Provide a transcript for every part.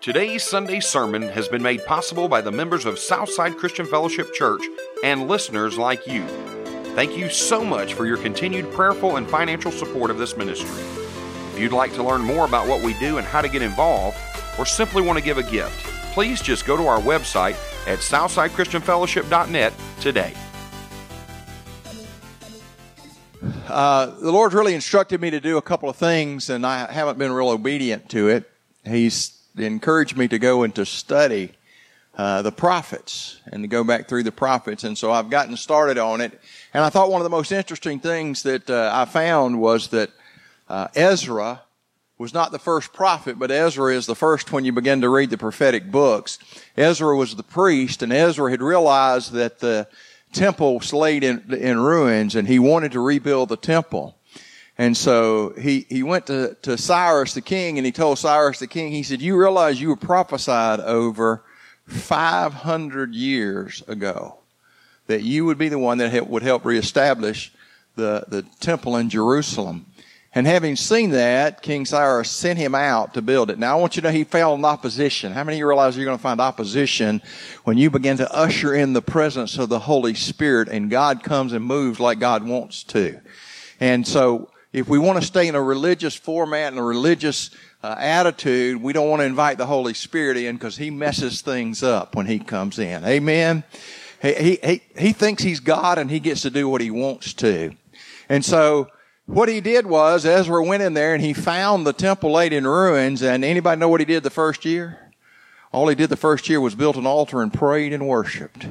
Today's Sunday sermon has been made possible by the members of Southside Christian Fellowship Church and listeners like you. Thank you so much for your continued prayerful and financial support of this ministry. If you'd like to learn more about what we do and how to get involved, or simply want to give a gift, please just go to our website at southsidechristianfellowship.net today. Uh, the Lord's really instructed me to do a couple of things, and I haven't been real obedient to it. He's encouraged me to go and to study uh, the prophets and to go back through the prophets. And so I've gotten started on it. And I thought one of the most interesting things that uh, I found was that uh, Ezra was not the first prophet, but Ezra is the first when you begin to read the prophetic books. Ezra was the priest, and Ezra had realized that the temple was laid in, in ruins, and he wanted to rebuild the temple. And so he, he went to, to Cyrus the king and he told Cyrus the king, he said, you realize you were prophesied over 500 years ago that you would be the one that would help reestablish the, the temple in Jerusalem. And having seen that, King Cyrus sent him out to build it. Now I want you to know he fell in opposition. How many of you realize you're going to find opposition when you begin to usher in the presence of the Holy Spirit and God comes and moves like God wants to? And so if we want to stay in a religious format and a religious uh, attitude, we don't want to invite the Holy Spirit in because He messes things up when He comes in. Amen. He, he, he, he thinks He's God and He gets to do what He wants to. And so, what he did was Ezra went in there and he found the temple laid in ruins. And anybody know what he did the first year? All he did the first year was built an altar and prayed and worshiped.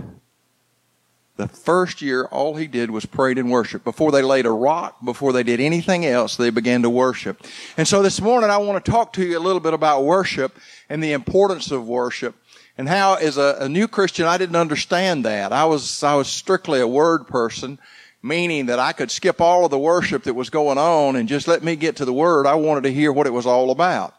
The first year, all he did was prayed and worship. Before they laid a rock, before they did anything else, they began to worship. And so this morning, I want to talk to you a little bit about worship and the importance of worship and how, as a, a new Christian, I didn't understand that. I was, I was strictly a word person, meaning that I could skip all of the worship that was going on and just let me get to the word. I wanted to hear what it was all about.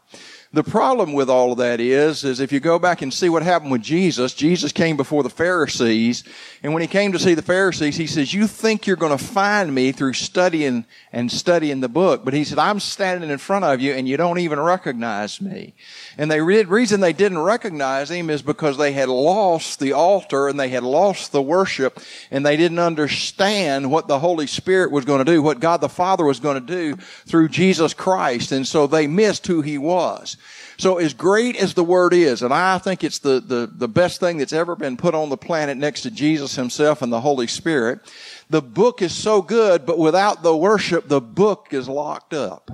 The problem with all of that is, is if you go back and see what happened with Jesus, Jesus came before the Pharisees, and when he came to see the Pharisees, he says, you think you're going to find me through studying and studying the book, but he said, I'm standing in front of you and you don't even recognize me. And the reason they didn't recognize him is because they had lost the altar and they had lost the worship and they didn't understand what the Holy Spirit was going to do, what God the Father was going to do through Jesus Christ. And so they missed who he was. So as great as the word is, and I think it's the, the, the best thing that's ever been put on the planet next to Jesus himself and the Holy Spirit, the book is so good, but without the worship, the book is locked up.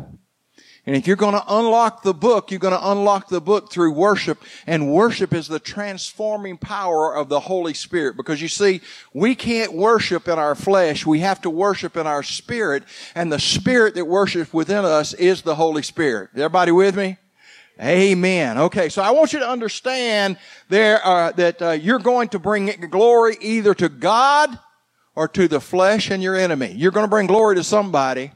And if you're going to unlock the book, you're going to unlock the book through worship. And worship is the transforming power of the Holy Spirit. Because you see, we can't worship in our flesh. We have to worship in our spirit. And the spirit that worships within us is the Holy Spirit. Everybody with me? Amen. Okay, so I want you to understand there uh, that uh, you're going to bring glory either to God or to the flesh and your enemy. You're going to bring glory to somebody.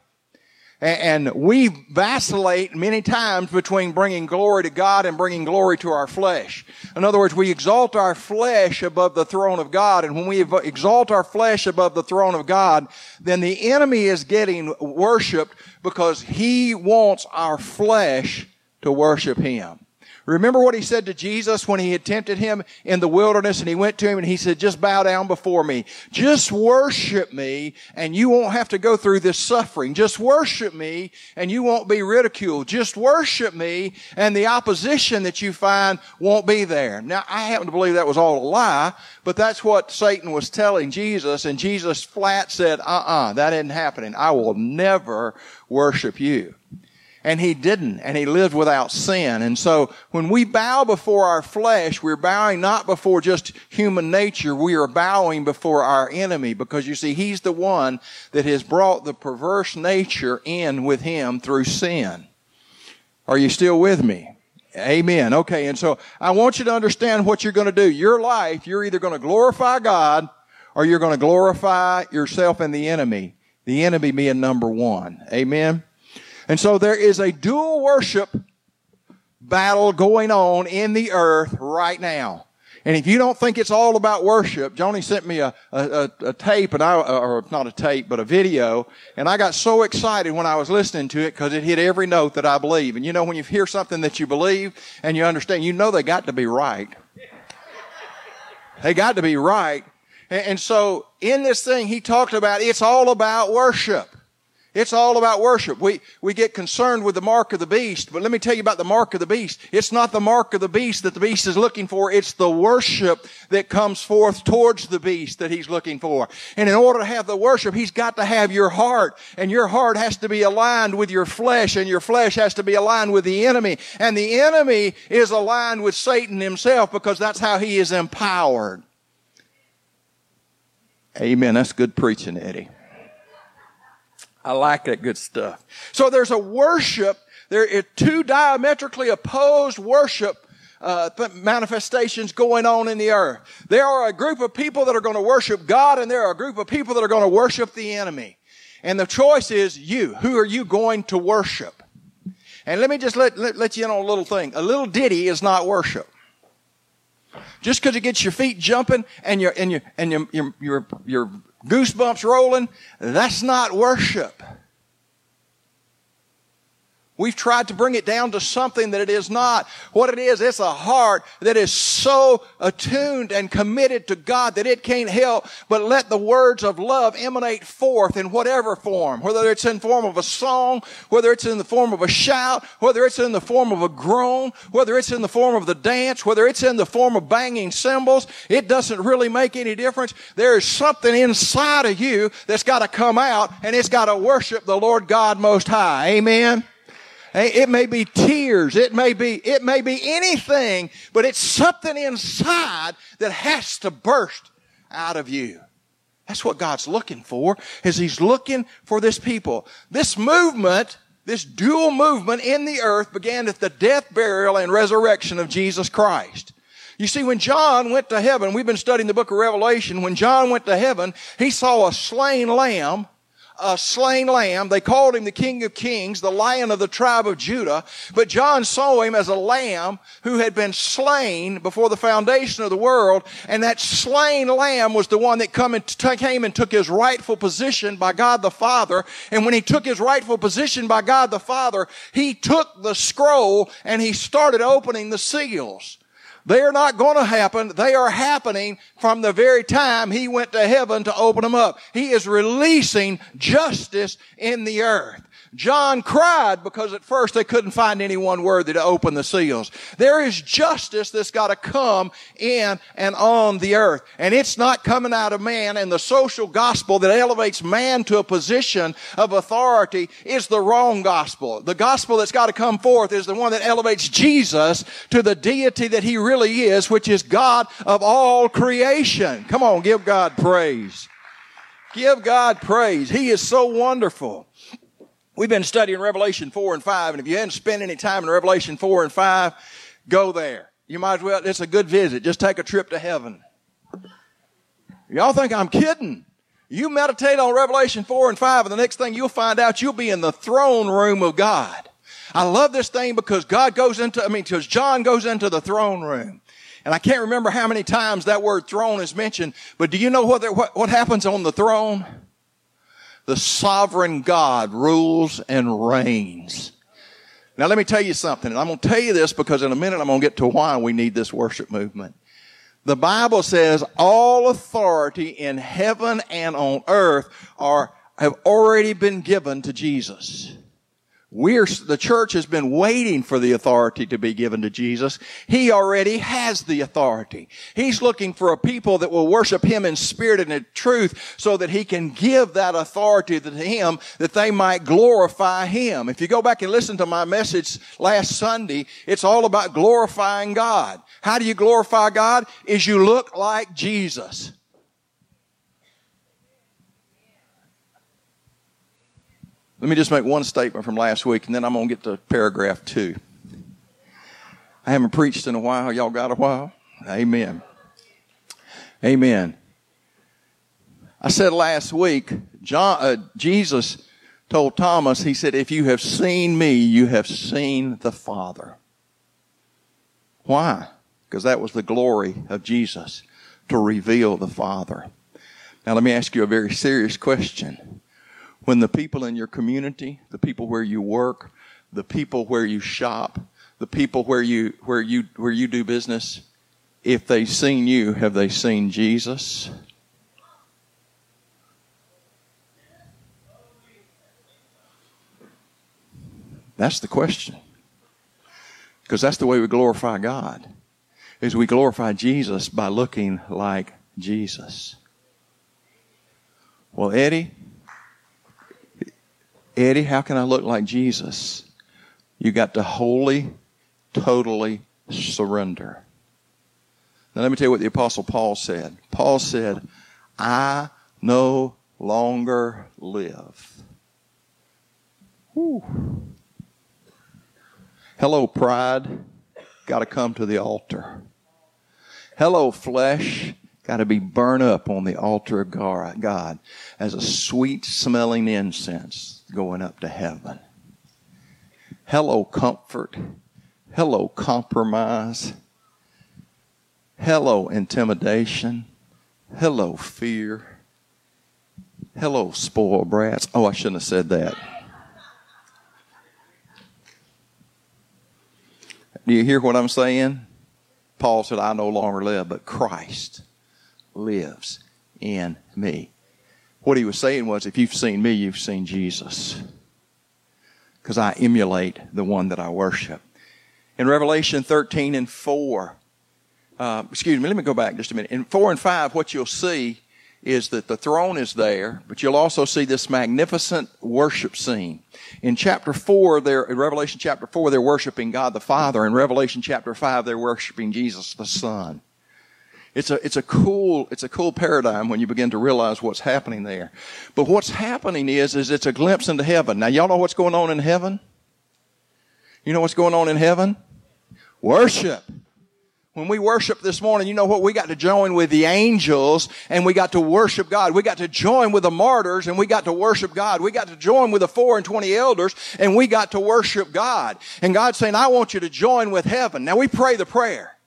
And we vacillate many times between bringing glory to God and bringing glory to our flesh. In other words, we exalt our flesh above the throne of God. And when we exalt our flesh above the throne of God, then the enemy is getting worshiped because he wants our flesh to worship him. Remember what he said to Jesus when he had tempted him in the wilderness and he went to him and he said, just bow down before me. Just worship me and you won't have to go through this suffering. Just worship me and you won't be ridiculed. Just worship me and the opposition that you find won't be there. Now, I happen to believe that was all a lie, but that's what Satan was telling Jesus and Jesus flat said, uh-uh, that isn't happening. I will never worship you and he didn't, and he lived without sin. And so when we bow before our flesh, we're bowing not before just human nature, we are bowing before our enemy because you see, he's the one that has brought the perverse nature in with him through sin. Are you still with me? Amen. Okay, and so I want you to understand what you're going to do. Your life, you're either going to glorify God or you're going to glorify yourself and the enemy. The enemy being number one. Amen. And so there is a dual worship battle going on in the earth right now. And if you don't think it's all about worship, Joni sent me a, a, a, tape and I, or not a tape, but a video. And I got so excited when I was listening to it because it hit every note that I believe. And you know, when you hear something that you believe and you understand, you know they got to be right. They got to be right. And, and so in this thing, he talked about it's all about worship. It's all about worship. We, we get concerned with the mark of the beast, but let me tell you about the mark of the beast. It's not the mark of the beast that the beast is looking for. It's the worship that comes forth towards the beast that he's looking for. And in order to have the worship, he's got to have your heart. And your heart has to be aligned with your flesh, and your flesh has to be aligned with the enemy. And the enemy is aligned with Satan himself because that's how he is empowered. Amen. That's good preaching, Eddie. I like that good stuff. So there's a worship. There are two diametrically opposed worship uh, manifestations going on in the earth. There are a group of people that are going to worship God, and there are a group of people that are going to worship the enemy. And the choice is you. Who are you going to worship? And let me just let, let, let you in on a little thing. A little ditty is not worship. Just because it gets your feet jumping and your and your and your your your, goosebumps rolling, that's not worship. We've tried to bring it down to something that it is not. What it is, it's a heart that is so attuned and committed to God that it can't help but let the words of love emanate forth in whatever form. Whether it's in the form of a song, whether it's in the form of a shout, whether it's in the form of a groan, whether it's in the form of the dance, whether it's in the form of banging cymbals, it doesn't really make any difference. There is something inside of you that's got to come out and it's got to worship the Lord God Most High. Amen. It may be tears. It may be, it may be anything, but it's something inside that has to burst out of you. That's what God's looking for, is He's looking for this people. This movement, this dual movement in the earth began at the death, burial, and resurrection of Jesus Christ. You see, when John went to heaven, we've been studying the book of Revelation, when John went to heaven, he saw a slain lamb a slain lamb. They called him the King of Kings, the Lion of the tribe of Judah. But John saw him as a lamb who had been slain before the foundation of the world. And that slain lamb was the one that come and t- came and took his rightful position by God the Father. And when he took his rightful position by God the Father, he took the scroll and he started opening the seals. They are not going to happen. They are happening from the very time he went to heaven to open them up. He is releasing justice in the earth. John cried because at first they couldn't find anyone worthy to open the seals. There is justice that's got to come in and on the earth. And it's not coming out of man. And the social gospel that elevates man to a position of authority is the wrong gospel. The gospel that's got to come forth is the one that elevates Jesus to the deity that he really is, which is God of all creation. Come on, give God praise. Give God praise. He is so wonderful. We've been studying Revelation 4 and 5, and if you hadn't spent any time in Revelation 4 and 5, go there. You might as well, it's a good visit. Just take a trip to heaven. Y'all think I'm kidding? You meditate on Revelation 4 and 5, and the next thing you'll find out, you'll be in the throne room of God. I love this thing because God goes into, I mean, because John goes into the throne room. And I can't remember how many times that word throne is mentioned, but do you know what, what, what happens on the throne? The sovereign God rules and reigns. Now let me tell you something, and I'm going to tell you this because in a minute I'm going to get to why we need this worship movement. The Bible says all authority in heaven and on earth are, have already been given to Jesus. We're, the church has been waiting for the authority to be given to Jesus. He already has the authority. He's looking for a people that will worship Him in spirit and in truth so that He can give that authority to Him that they might glorify Him. If you go back and listen to my message last Sunday, it's all about glorifying God. How do you glorify God? Is you look like Jesus. Let me just make one statement from last week, and then I'm going to get to paragraph two. I haven't preached in a while. Y'all got a while? Amen. Amen. I said last week, John, uh, Jesus told Thomas, he said, if you have seen me, you have seen the Father. Why? because that was the glory of Jesus to reveal the Father. Now, let me ask you a very serious question. When the people in your community, the people where you work, the people where you shop, the people where you where you where you do business, if they've seen you, have they seen Jesus? That's the question. Because that's the way we glorify God. Is we glorify Jesus by looking like Jesus. Well, Eddie, Eddie, how can I look like Jesus? You got to wholly, totally surrender. Now let me tell you what the apostle Paul said. Paul said, I no longer live. Whew. Hello, pride. Got to come to the altar. Hello, flesh. Got to be burned up on the altar of God as a sweet smelling incense going up to heaven. Hello, comfort. Hello, compromise. Hello, intimidation. Hello, fear. Hello, spoiled brats. Oh, I shouldn't have said that. Do you hear what I'm saying? Paul said, I no longer live, but Christ lives in me. What he was saying was, if you've seen me, you've seen Jesus. Because I emulate the one that I worship. In Revelation 13 and 4, uh, excuse me, let me go back just a minute. In 4 and 5, what you'll see is that the throne is there, but you'll also see this magnificent worship scene. In chapter 4, there, in Revelation chapter 4, they're worshiping God the Father. In Revelation chapter 5, they're worshiping Jesus the Son. It's a, it's a cool, it's a cool paradigm when you begin to realize what's happening there. But what's happening is, is it's a glimpse into heaven. Now y'all know what's going on in heaven? You know what's going on in heaven? Worship. When we worship this morning, you know what? We got to join with the angels and we got to worship God. We got to join with the martyrs and we got to worship God. We got to join with the four and twenty elders and we got to worship God. And God's saying, I want you to join with heaven. Now we pray the prayer.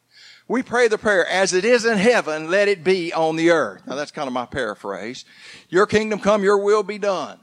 We pray the prayer, as it is in heaven, let it be on the earth. Now that's kind of my paraphrase. Your kingdom come, your will be done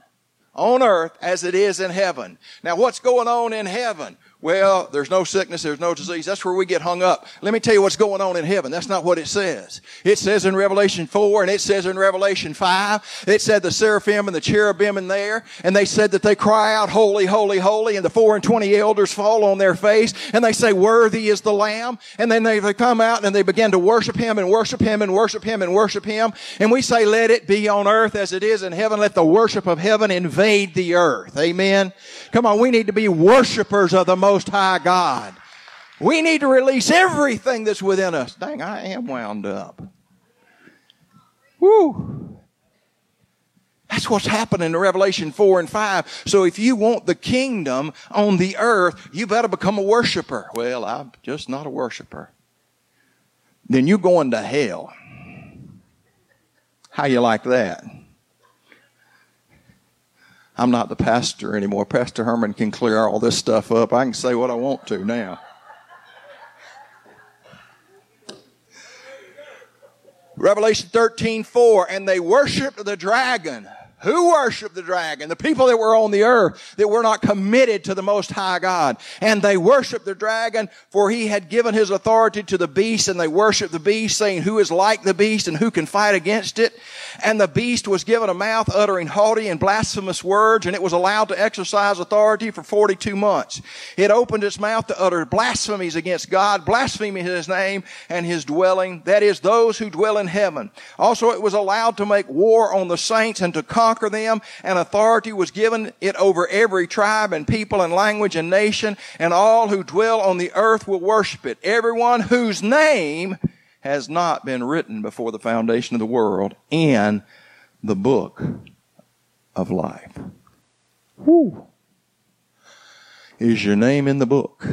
on earth as it is in heaven. Now what's going on in heaven? Well, there's no sickness, there's no disease. That's where we get hung up. Let me tell you what's going on in heaven. That's not what it says. It says in Revelation 4 and it says in Revelation 5, it said the seraphim and the cherubim in there, and they said that they cry out, holy, holy, holy, and the four and twenty elders fall on their face, and they say, worthy is the Lamb, and then they, they come out and they begin to worship Him and worship Him and worship Him and worship Him, and we say, let it be on earth as it is in heaven. Let the worship of heaven invade the earth. Amen. Come on, we need to be worshipers of the most High God. We need to release everything that's within us. Dang, I am wound up. Woo. That's what's happening in Revelation 4 and 5. So if you want the kingdom on the earth, you better become a worshiper. Well, I'm just not a worshiper. Then you're going to hell. How you like that? I'm not the pastor anymore. Pastor Herman can clear all this stuff up. I can say what I want to now. Revelation 13, 4, and they worshiped the dragon who worshiped the dragon? The people that were on the earth that were not committed to the Most High God. And they worshiped the dragon for he had given his authority to the beast and they worshiped the beast saying who is like the beast and who can fight against it. And the beast was given a mouth uttering haughty and blasphemous words and it was allowed to exercise authority for 42 months. It opened its mouth to utter blasphemies against God, blaspheming his name and his dwelling. That is those who dwell in heaven. Also it was allowed to make war on the saints and to conquer conquer them, and authority was given it over every tribe and people and language and nation, and all who dwell on the earth will worship it. Everyone whose name has not been written before the foundation of the world in the book of life. Whew. Is your name in the book?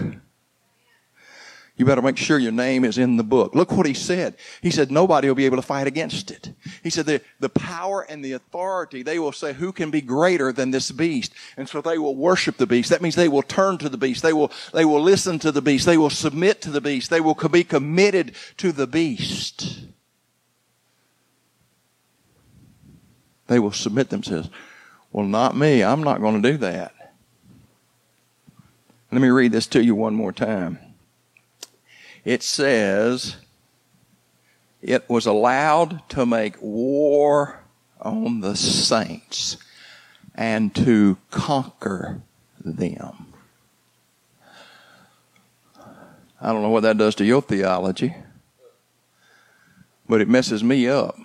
You better make sure your name is in the book. Look what he said. He said, nobody will be able to fight against it. He said, the, the power and the authority, they will say, who can be greater than this beast? And so they will worship the beast. That means they will turn to the beast. They will, they will listen to the beast. They will submit to the beast. They will be committed to the beast. They will submit themselves. Well, not me. I'm not going to do that. Let me read this to you one more time it says it was allowed to make war on the saints and to conquer them. I don't know what that does to your theology, but it messes me up.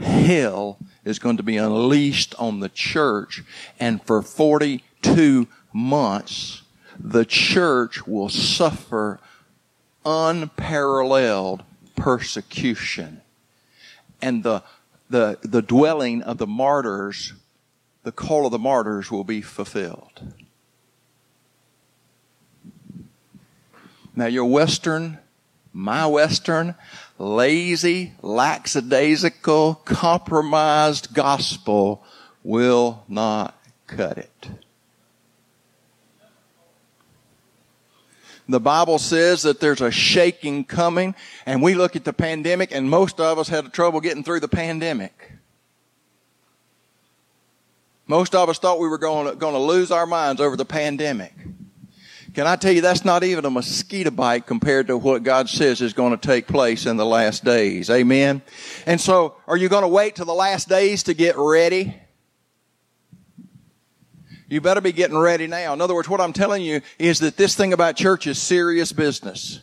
Hell is going to be unleashed on the church. And for 42 months, the church will suffer unparalleled persecution. And the, the, the dwelling of the martyrs, the call of the martyrs will be fulfilled. Now, your Western, my Western, lazy, lackadaisical, compromised gospel will not cut it. The Bible says that there's a shaking coming, and we look at the pandemic, and most of us had trouble getting through the pandemic. Most of us thought we were going to, going to lose our minds over the pandemic. Can I tell you that's not even a mosquito bite compared to what God says is going to take place in the last days. Amen. And so, are you going to wait till the last days to get ready? You better be getting ready now. In other words, what I'm telling you is that this thing about church is serious business.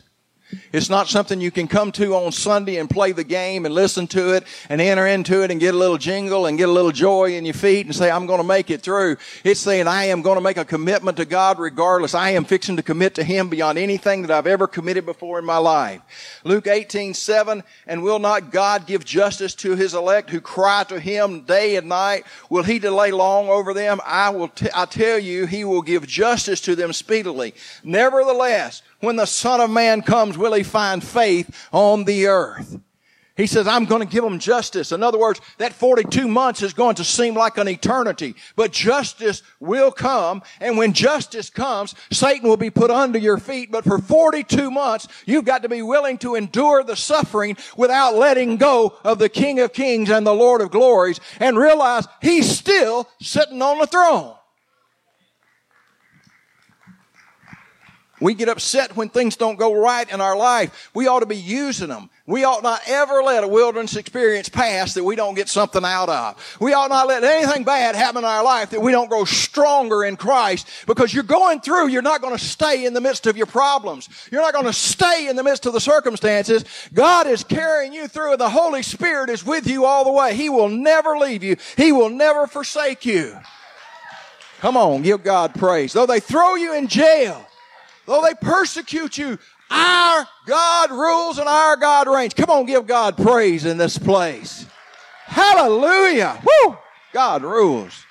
It's not something you can come to on Sunday and play the game and listen to it and enter into it and get a little jingle and get a little joy in your feet and say, I'm going to make it through. It's saying, I am going to make a commitment to God regardless. I am fixing to commit to Him beyond anything that I've ever committed before in my life. Luke 18, 7, and will not God give justice to His elect who cry to Him day and night? Will He delay long over them? I will, t- I tell you, He will give justice to them speedily. Nevertheless, when the Son of Man comes, will he find faith on the earth? He says, I'm going to give them justice. In other words, that 42 months is going to seem like an eternity, but justice will come. And when justice comes, Satan will be put under your feet. But for 42 months, you've got to be willing to endure the suffering without letting go of the King of Kings and the Lord of Glories and realize he's still sitting on the throne. We get upset when things don't go right in our life. We ought to be using them. We ought not ever let a wilderness experience pass that we don't get something out of. We ought not let anything bad happen in our life that we don't grow stronger in Christ because you're going through, you're not going to stay in the midst of your problems. You're not going to stay in the midst of the circumstances. God is carrying you through and the Holy Spirit is with you all the way. He will never leave you. He will never forsake you. Come on, give God praise. Though they throw you in jail, Though they persecute you, our God rules and our God reigns. Come on, give God praise in this place. Hallelujah. Woo! God rules.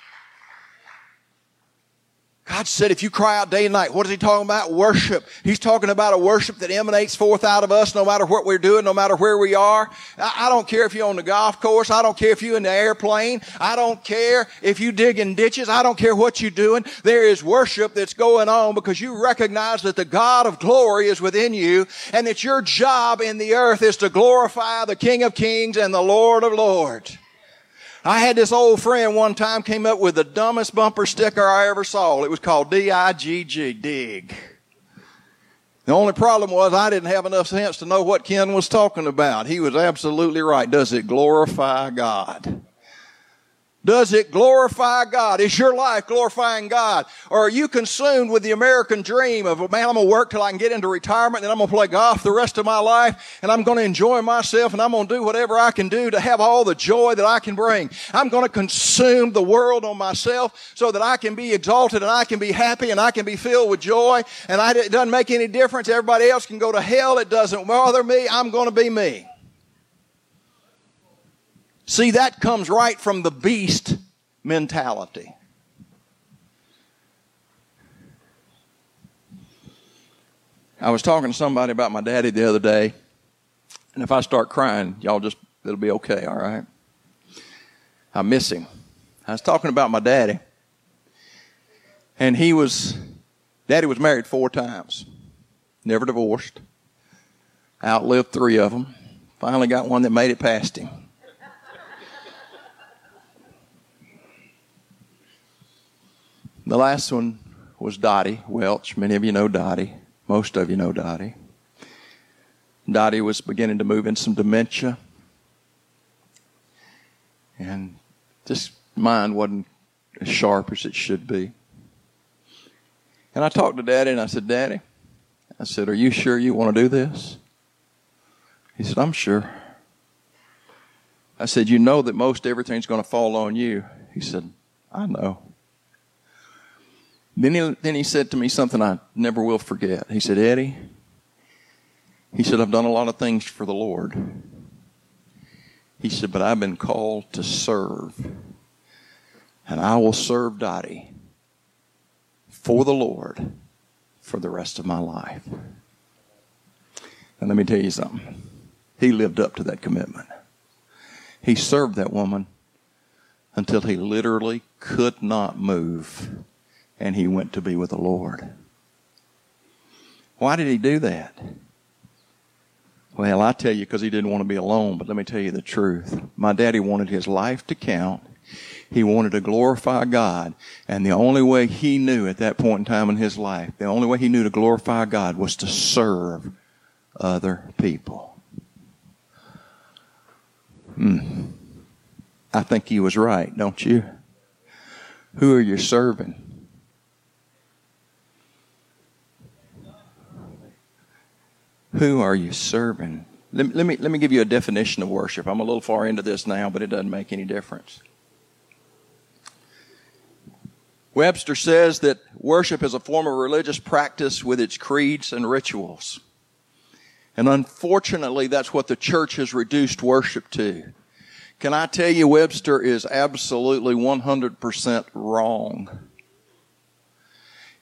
God said, if you cry out day and night, what is he talking about? Worship. He's talking about a worship that emanates forth out of us no matter what we're doing, no matter where we are. I don't care if you're on the golf course. I don't care if you're in the airplane. I don't care if you dig in ditches. I don't care what you're doing. There is worship that's going on because you recognize that the God of glory is within you and that your job in the earth is to glorify the King of Kings and the Lord of Lords. I had this old friend one time came up with the dumbest bumper sticker I ever saw. It was called D-I-G-G, dig. The only problem was I didn't have enough sense to know what Ken was talking about. He was absolutely right. Does it glorify God? Does it glorify God? Is your life glorifying God? Or are you consumed with the American dream of, man, I'm going to work till I can get into retirement and I'm going to play golf the rest of my life and I'm going to enjoy myself and I'm going to do whatever I can do to have all the joy that I can bring. I'm going to consume the world on myself so that I can be exalted and I can be happy and I can be filled with joy and I, it doesn't make any difference. Everybody else can go to hell. It doesn't bother me. I'm going to be me. See, that comes right from the beast mentality. I was talking to somebody about my daddy the other day, and if I start crying, y'all just, it'll be okay, all right? I miss him. I was talking about my daddy, and he was, daddy was married four times, never divorced, outlived three of them, finally got one that made it past him. The last one was Dottie Welch. Many of you know Dottie. Most of you know Dottie. Dottie was beginning to move in some dementia. And just mind wasn't as sharp as it should be. And I talked to Daddy and I said, Daddy, I said, Are you sure you want to do this? He said, I'm sure. I said, You know that most everything's going to fall on you. He said, I know. Then he, then he said to me something I never will forget. He said, Eddie, he said, I've done a lot of things for the Lord. He said, but I've been called to serve. And I will serve Dottie for the Lord for the rest of my life. And let me tell you something. He lived up to that commitment. He served that woman until he literally could not move and he went to be with the Lord. Why did he do that? Well, I tell you, because he didn't want to be alone, but let me tell you the truth. My daddy wanted his life to count. He wanted to glorify God. And the only way he knew at that point in time in his life, the only way he knew to glorify God was to serve other people. Hmm. I think he was right, don't you? Who are you serving? Who are you serving? Let, let, me, let me give you a definition of worship. I'm a little far into this now, but it doesn't make any difference. Webster says that worship is a form of religious practice with its creeds and rituals. And unfortunately, that's what the church has reduced worship to. Can I tell you, Webster is absolutely 100% wrong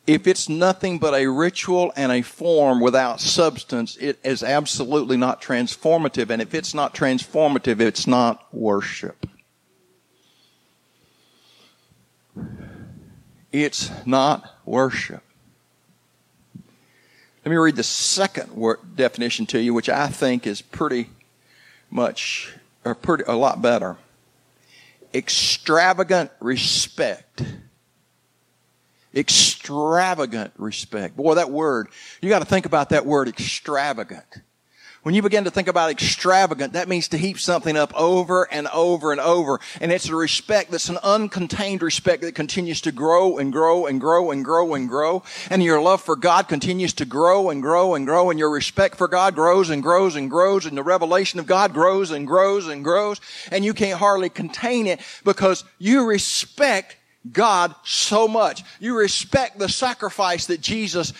if it's nothing but a ritual and a form without substance, it is absolutely not transformative. And if it's not transformative, it's not worship. It's not worship. Let me read the second word, definition to you, which I think is pretty much, or pretty, a lot better. Extravagant respect extravagant respect. Boy, that word, you got to think about that word extravagant. When you begin to think about extravagant, that means to heap something up over and over and over. And it's a respect that's an uncontained respect that continues to grow and grow and grow and grow and grow. And your love for God continues to grow and grow and grow. And your respect for God grows and grows and grows. And the revelation of God grows and grows and grows. And you can't hardly contain it because you respect God so much. You respect the sacrifice that Jesus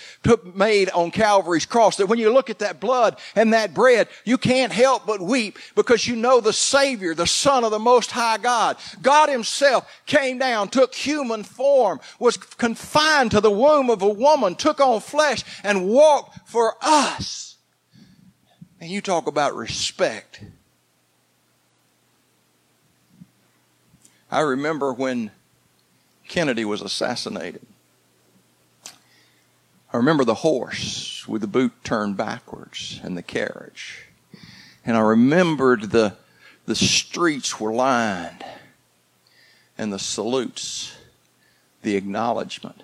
made on Calvary's cross. That when you look at that blood and that bread, you can't help but weep because you know the Savior, the Son of the Most High God. God Himself came down, took human form, was confined to the womb of a woman, took on flesh and walked for us. And you talk about respect. I remember when Kennedy was assassinated. I remember the horse with the boot turned backwards and the carriage. And I remembered the, the streets were lined and the salutes, the acknowledgement,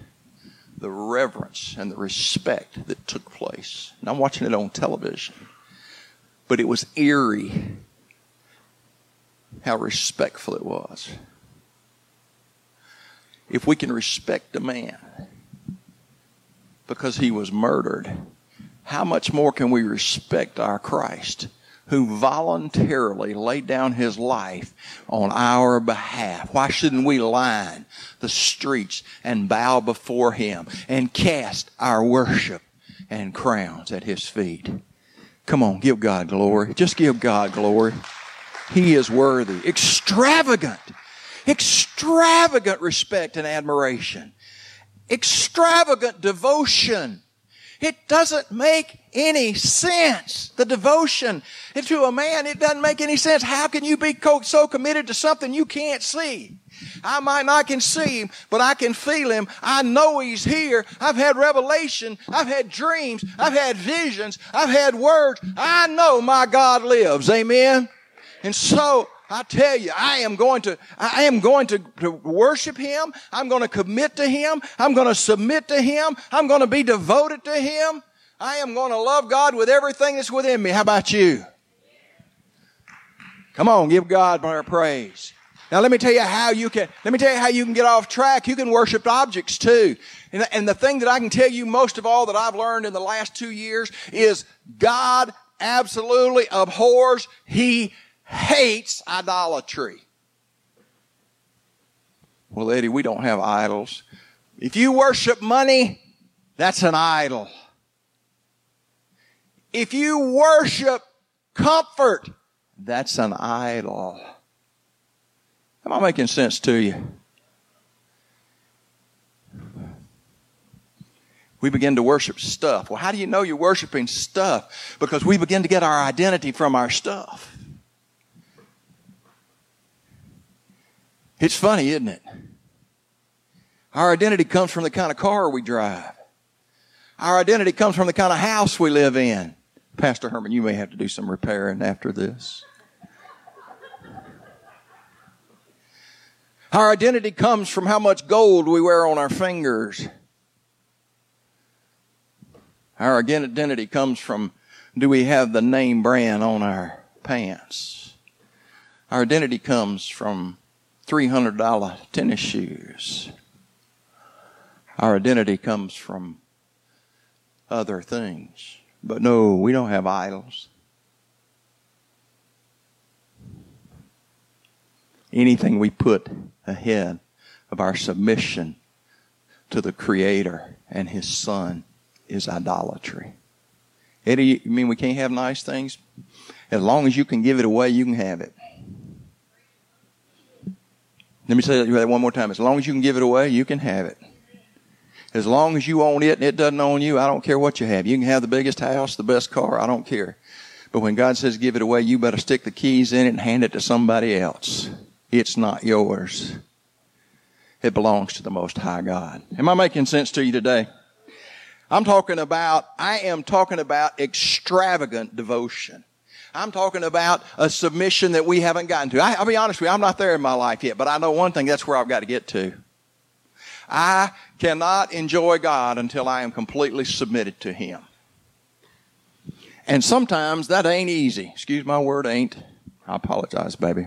the reverence, and the respect that took place. And I'm watching it on television. But it was eerie how respectful it was if we can respect a man because he was murdered, how much more can we respect our Christ who voluntarily laid down his life on our behalf? Why shouldn't we line the streets and bow before him and cast our worship and crowns at his feet? Come on, give God glory. Just give God glory. He is worthy. Extravagant extravagant respect and admiration, extravagant devotion. It doesn't make any sense. The devotion to a man, it doesn't make any sense. How can you be so committed to something you can't see? I might not can see him, but I can feel him. I know he's here. I've had revelation. I've had dreams. I've had visions. I've had words. I know my God lives. Amen. And so I tell you, I am going to, I am going to, to worship Him. I'm going to commit to Him. I'm going to submit to Him. I'm going to be devoted to Him. I am going to love God with everything that's within me. How about you? Come on, give God our praise. Now let me tell you how you can, let me tell you how you can get off track. You can worship objects too. And, and the thing that I can tell you most of all that I've learned in the last two years is God absolutely abhors, He hates idolatry. Well, Eddie, we don't have idols. If you worship money, that's an idol. If you worship comfort, that's an idol. Am I making sense to you? We begin to worship stuff. Well, how do you know you're worshiping stuff? Because we begin to get our identity from our stuff. It's funny, isn't it? Our identity comes from the kind of car we drive. Our identity comes from the kind of house we live in. Pastor Herman, you may have to do some repairing after this. Our identity comes from how much gold we wear on our fingers. Our identity comes from do we have the name brand on our pants? Our identity comes from $300 tennis shoes. Our identity comes from other things. But no, we don't have idols. Anything we put ahead of our submission to the Creator and His Son is idolatry. Eddie, you mean we can't have nice things? As long as you can give it away, you can have it. Let me say that one more time. As long as you can give it away, you can have it. As long as you own it and it doesn't own you, I don't care what you have. You can have the biggest house, the best car, I don't care. But when God says give it away, you better stick the keys in it and hand it to somebody else. It's not yours. It belongs to the Most High God. Am I making sense to you today? I'm talking about, I am talking about extravagant devotion. I'm talking about a submission that we haven't gotten to. I, will be honest with you, I'm not there in my life yet, but I know one thing, that's where I've got to get to. I cannot enjoy God until I am completely submitted to Him. And sometimes that ain't easy. Excuse my word, ain't. I apologize, baby.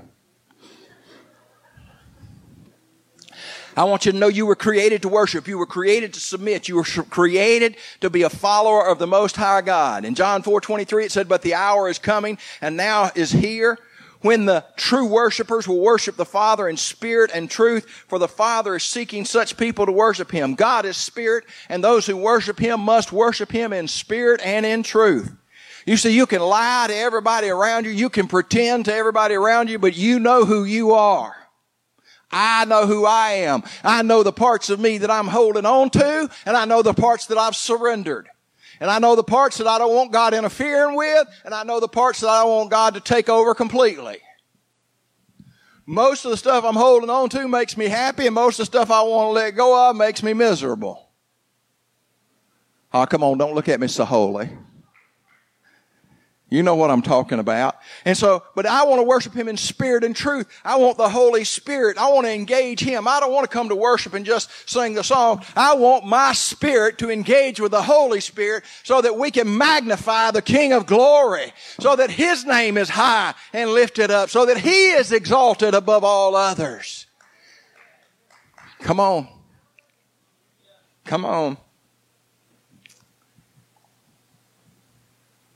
I want you to know you were created to worship. You were created to submit. You were created to be a follower of the Most High God. In John 4 23, it said, But the hour is coming and now is here when the true worshipers will worship the Father in spirit and truth, for the Father is seeking such people to worship Him. God is spirit, and those who worship Him must worship Him in spirit and in truth. You see, you can lie to everybody around you, you can pretend to everybody around you, but you know who you are. I know who I am. I know the parts of me that I'm holding on to, and I know the parts that I've surrendered. And I know the parts that I don't want God interfering with, and I know the parts that I want God to take over completely. Most of the stuff I'm holding on to makes me happy, and most of the stuff I want to let go of makes me miserable. Oh, come on, don't look at me so holy. You know what I'm talking about. And so, but I want to worship Him in spirit and truth. I want the Holy Spirit. I want to engage Him. I don't want to come to worship and just sing the song. I want my spirit to engage with the Holy Spirit so that we can magnify the King of glory, so that His name is high and lifted up, so that He is exalted above all others. Come on. Come on.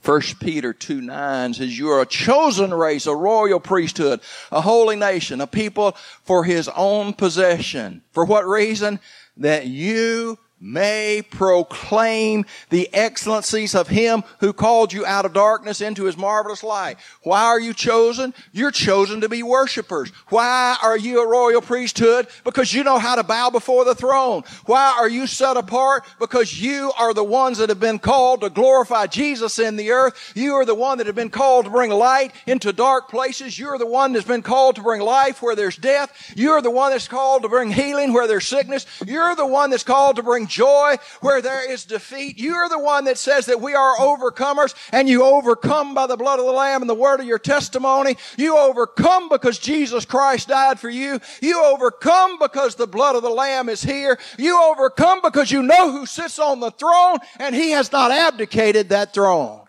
1 Peter 2 9 says, You are a chosen race, a royal priesthood, a holy nation, a people for his own possession. For what reason? That you may proclaim the excellencies of him who called you out of darkness into his marvelous light. Why are you chosen? You're chosen to be worshipers. Why are you a royal priesthood? Because you know how to bow before the throne. Why are you set apart? Because you are the ones that have been called to glorify Jesus in the earth. You are the one that have been called to bring light into dark places. You're the one that's been called to bring life where there's death. You're the one that's called to bring healing where there's sickness. You're the one that's called to bring joy where there is defeat. You are the one that says that we are overcomers and you overcome by the blood of the Lamb and the word of your testimony. You overcome because Jesus Christ died for you. You overcome because the blood of the Lamb is here. You overcome because you know who sits on the throne and he has not abdicated that throne.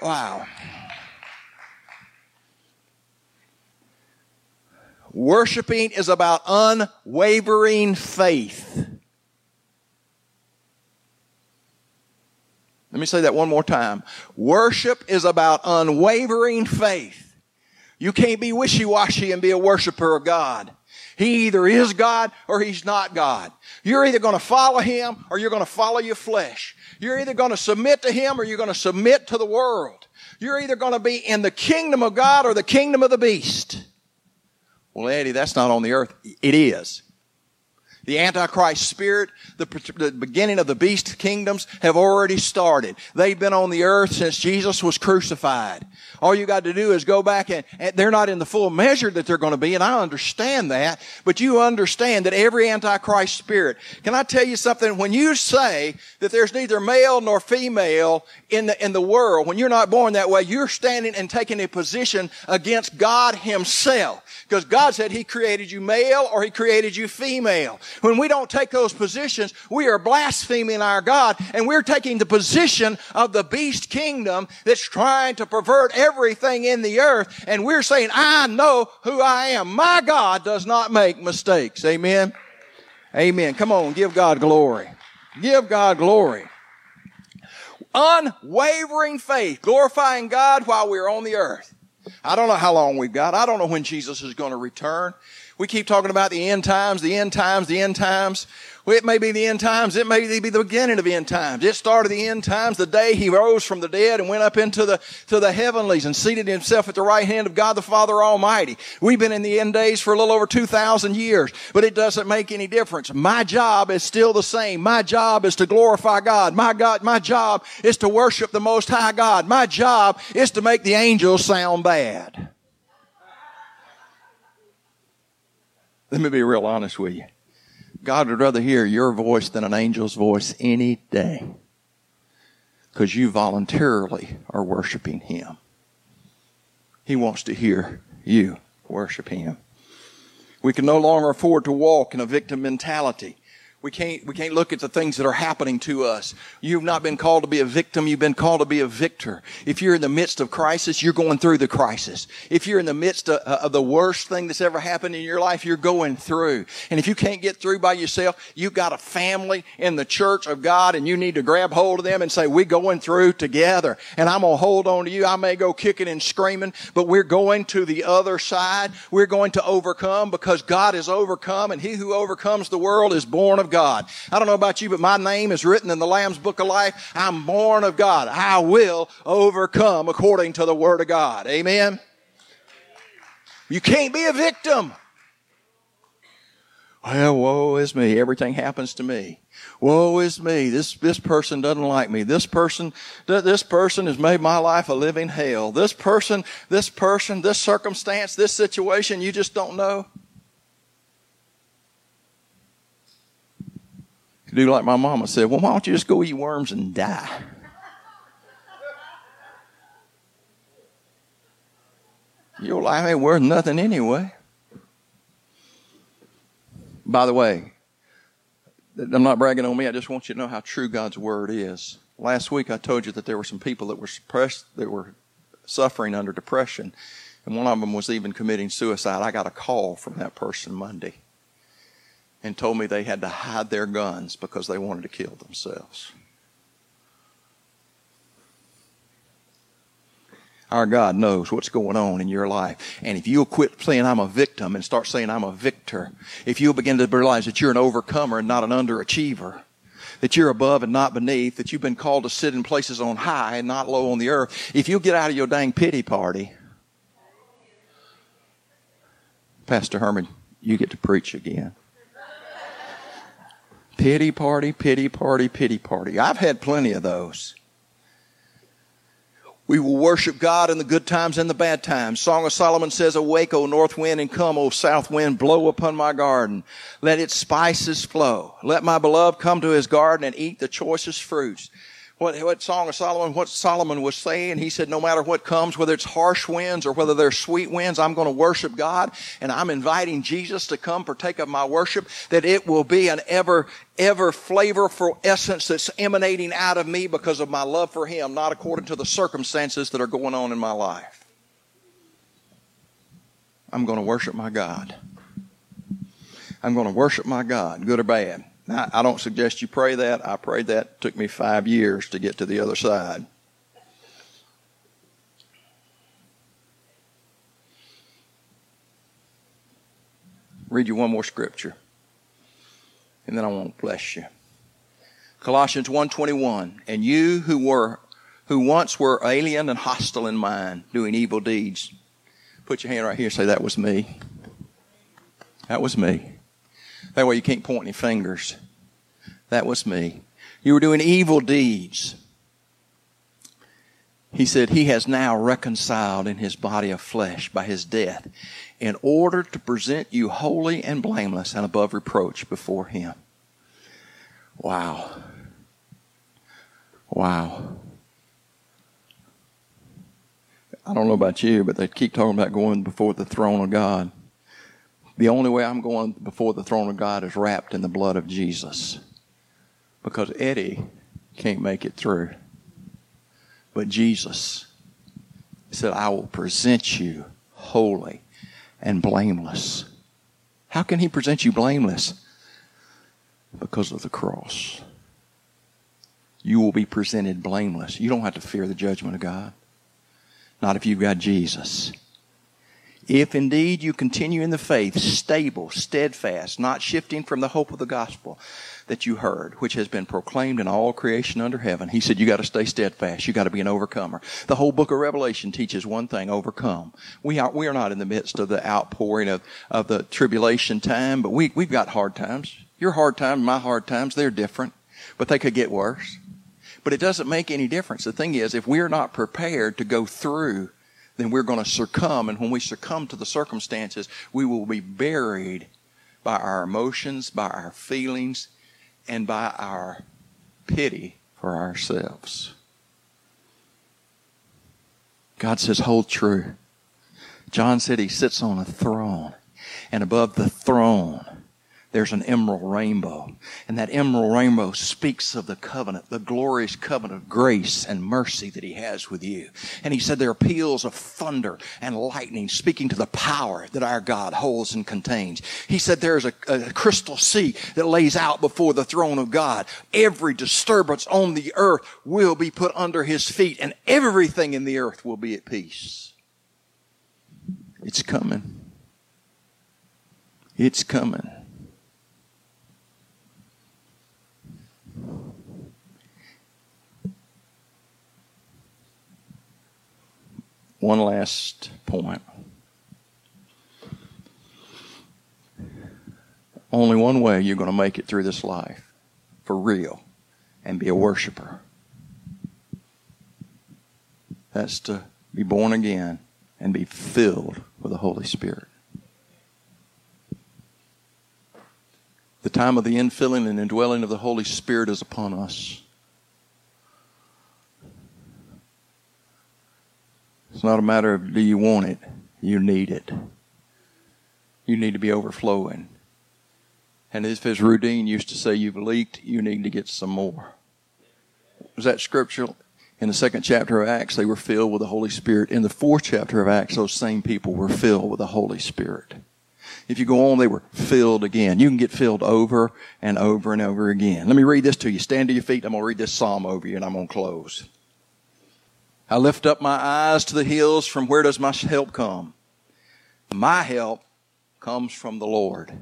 Wow. Worshiping is about unwavering faith. Let me say that one more time. Worship is about unwavering faith. You can't be wishy-washy and be a worshiper of God. He either is God or he's not God. You're either going to follow him or you're going to follow your flesh. You're either going to submit to him or you're going to submit to the world. You're either going to be in the kingdom of God or the kingdom of the beast. Well, Eddie, that's not on the earth. It is. The Antichrist spirit, the, the, beginning of the beast kingdoms have already started. They've been on the earth since Jesus was crucified. All you got to do is go back and, and they're not in the full measure that they're going to be, and I understand that, but you understand that every Antichrist spirit, can I tell you something? When you say that there's neither male nor female in the, in the world, when you're not born that way, you're standing and taking a position against God Himself. Because God said He created you male or He created you female. When we don't take those positions, we are blaspheming our God and we're taking the position of the beast kingdom that's trying to pervert everything in the earth. And we're saying, I know who I am. My God does not make mistakes. Amen. Amen. Come on, give God glory. Give God glory. Unwavering faith, glorifying God while we're on the earth. I don't know how long we've got. I don't know when Jesus is going to return. We keep talking about the end times, the end times, the end times. Well, it may be the end times. It may be the beginning of end times. It started the end times the day he rose from the dead and went up into the, to the heavenlies and seated himself at the right hand of God the Father Almighty. We've been in the end days for a little over 2,000 years, but it doesn't make any difference. My job is still the same. My job is to glorify God. My God, my job is to worship the Most High God. My job is to make the angels sound bad. Let me be real honest with you. God would rather hear your voice than an angel's voice any day. Because you voluntarily are worshiping Him. He wants to hear you worship Him. We can no longer afford to walk in a victim mentality. We can't, we can't look at the things that are happening to us. You've not been called to be a victim. You've been called to be a victor. If you're in the midst of crisis, you're going through the crisis. If you're in the midst of, uh, of, the worst thing that's ever happened in your life, you're going through. And if you can't get through by yourself, you've got a family in the church of God and you need to grab hold of them and say, we're going through together. And I'm going to hold on to you. I may go kicking and screaming, but we're going to the other side. We're going to overcome because God is overcome and he who overcomes the world is born of God. I don't know about you, but my name is written in the Lamb's Book of Life. I'm born of God. I will overcome according to the Word of God. Amen. You can't be a victim. Well, woe is me. Everything happens to me. Woe is me. This, this person doesn't like me. This person, this person has made my life a living hell. This person, this person, this circumstance, this situation, you just don't know. Do like my mama said, well, why don't you just go eat worms and die? Your life ain't worth nothing anyway. By the way, I'm not bragging on me. I just want you to know how true God's word is. Last week I told you that there were some people that were suppressed, that were suffering under depression, and one of them was even committing suicide. I got a call from that person Monday and told me they had to hide their guns because they wanted to kill themselves. Our God knows what's going on in your life. And if you'll quit saying I'm a victim and start saying I'm a victor, if you'll begin to realize that you're an overcomer and not an underachiever, that you're above and not beneath, that you've been called to sit in places on high and not low on the earth, if you'll get out of your dang pity party, Pastor Herman, you get to preach again. Pity party, pity party, pity party. I've had plenty of those. We will worship God in the good times and the bad times. Song of Solomon says, Awake, O north wind, and come, O south wind, blow upon my garden. Let its spices flow. Let my beloved come to his garden and eat the choicest fruits what, what Song of Solomon, what Solomon was saying. He said, no matter what comes, whether it's harsh winds or whether they're sweet winds, I'm going to worship God and I'm inviting Jesus to come partake of my worship, that it will be an ever, ever flavorful essence that's emanating out of me because of my love for Him, not according to the circumstances that are going on in my life. I'm going to worship my God. I'm going to worship my God, good or bad. Now, I don't suggest you pray that. I prayed that. It took me five years to get to the other side. Read you one more scripture. And then I won't bless you. Colossians 1:21 and you who were who once were alien and hostile in mind doing evil deeds put your hand right here say that was me that was me that way you can't point any fingers. That was me. You were doing evil deeds. He said, He has now reconciled in His body of flesh by His death in order to present you holy and blameless and above reproach before Him. Wow. Wow. I don't know about you, but they keep talking about going before the throne of God. The only way I'm going before the throne of God is wrapped in the blood of Jesus. Because Eddie can't make it through. But Jesus said, I will present you holy and blameless. How can he present you blameless? Because of the cross. You will be presented blameless. You don't have to fear the judgment of God. Not if you've got Jesus. If indeed you continue in the faith, stable, steadfast, not shifting from the hope of the gospel that you heard, which has been proclaimed in all creation under heaven. He said you got to stay steadfast. You got to be an overcomer. The whole book of Revelation teaches one thing, overcome. We are, we are not in the midst of the outpouring of, of the tribulation time, but we, we've got hard times. Your hard times, my hard times, they're different, but they could get worse. But it doesn't make any difference. The thing is, if we're not prepared to go through then we're going to succumb. And when we succumb to the circumstances, we will be buried by our emotions, by our feelings, and by our pity for ourselves. God says, hold true. John said he sits on a throne, and above the throne there's an emerald rainbow. And that emerald rainbow speaks of the covenant, the glorious covenant of grace and mercy that he has with you. And he said there are peals of thunder and lightning speaking to the power that our God holds and contains. He said there's a, a crystal sea that lays out before the throne of God. Every disturbance on the earth will be put under his feet and everything in the earth will be at peace. It's coming. It's coming. One last point. Only one way you're going to make it through this life for real and be a worshiper. That's to be born again and be filled with the Holy Spirit. The time of the infilling and indwelling of the Holy Spirit is upon us. It's not a matter of do you want it, you need it. You need to be overflowing. And if as Rudine used to say, you've leaked, you need to get some more. Was that scriptural? In the second chapter of Acts, they were filled with the Holy Spirit. In the fourth chapter of Acts, those same people were filled with the Holy Spirit. If you go on, they were filled again. You can get filled over and over and over again. Let me read this to you. Stand to your feet. I'm going to read this psalm over you and I'm going to close. I lift up my eyes to the hills. From where does my help come? My help comes from the Lord,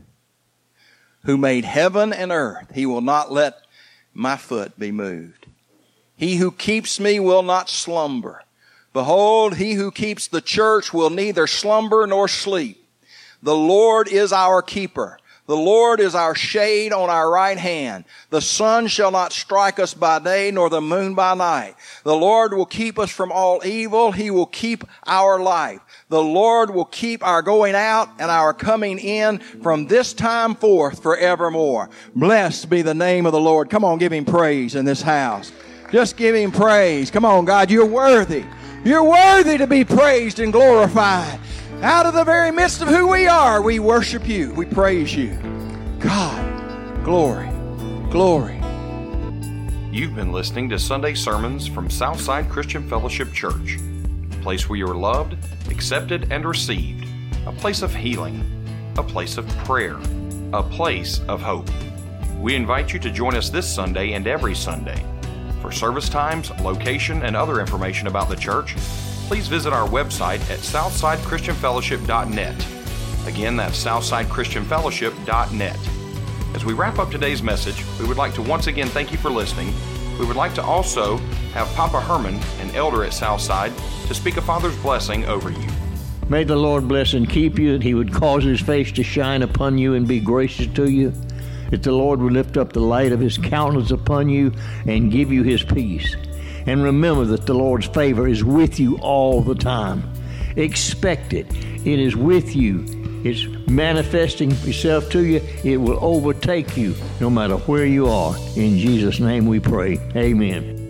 who made heaven and earth. He will not let my foot be moved. He who keeps me will not slumber. Behold, he who keeps the church will neither slumber nor sleep. The Lord is our keeper. The Lord is our shade on our right hand. The sun shall not strike us by day, nor the moon by night. The Lord will keep us from all evil. He will keep our life. The Lord will keep our going out and our coming in from this time forth forevermore. Blessed be the name of the Lord. Come on, give him praise in this house. Just give him praise. Come on, God, you're worthy. You're worthy to be praised and glorified. Out of the very midst of who we are, we worship you. We praise you. God, glory, glory. You've been listening to Sunday sermons from Southside Christian Fellowship Church, a place where you are loved, accepted, and received, a place of healing, a place of prayer, a place of hope. We invite you to join us this Sunday and every Sunday. For service times, location, and other information about the church, please visit our website at southsidechristianfellowship.net. Again, that's southsidechristianfellowship.net. As we wrap up today's message, we would like to once again thank you for listening. We would like to also have Papa Herman, an elder at Southside, to speak a Father's blessing over you. May the Lord bless and keep you, that He would cause His face to shine upon you and be gracious to you, that the Lord would lift up the light of His countenance upon you and give you His peace. And remember that the Lord's favor is with you all the time. Expect it. It is with you. It's manifesting itself to you. It will overtake you no matter where you are. In Jesus' name we pray. Amen.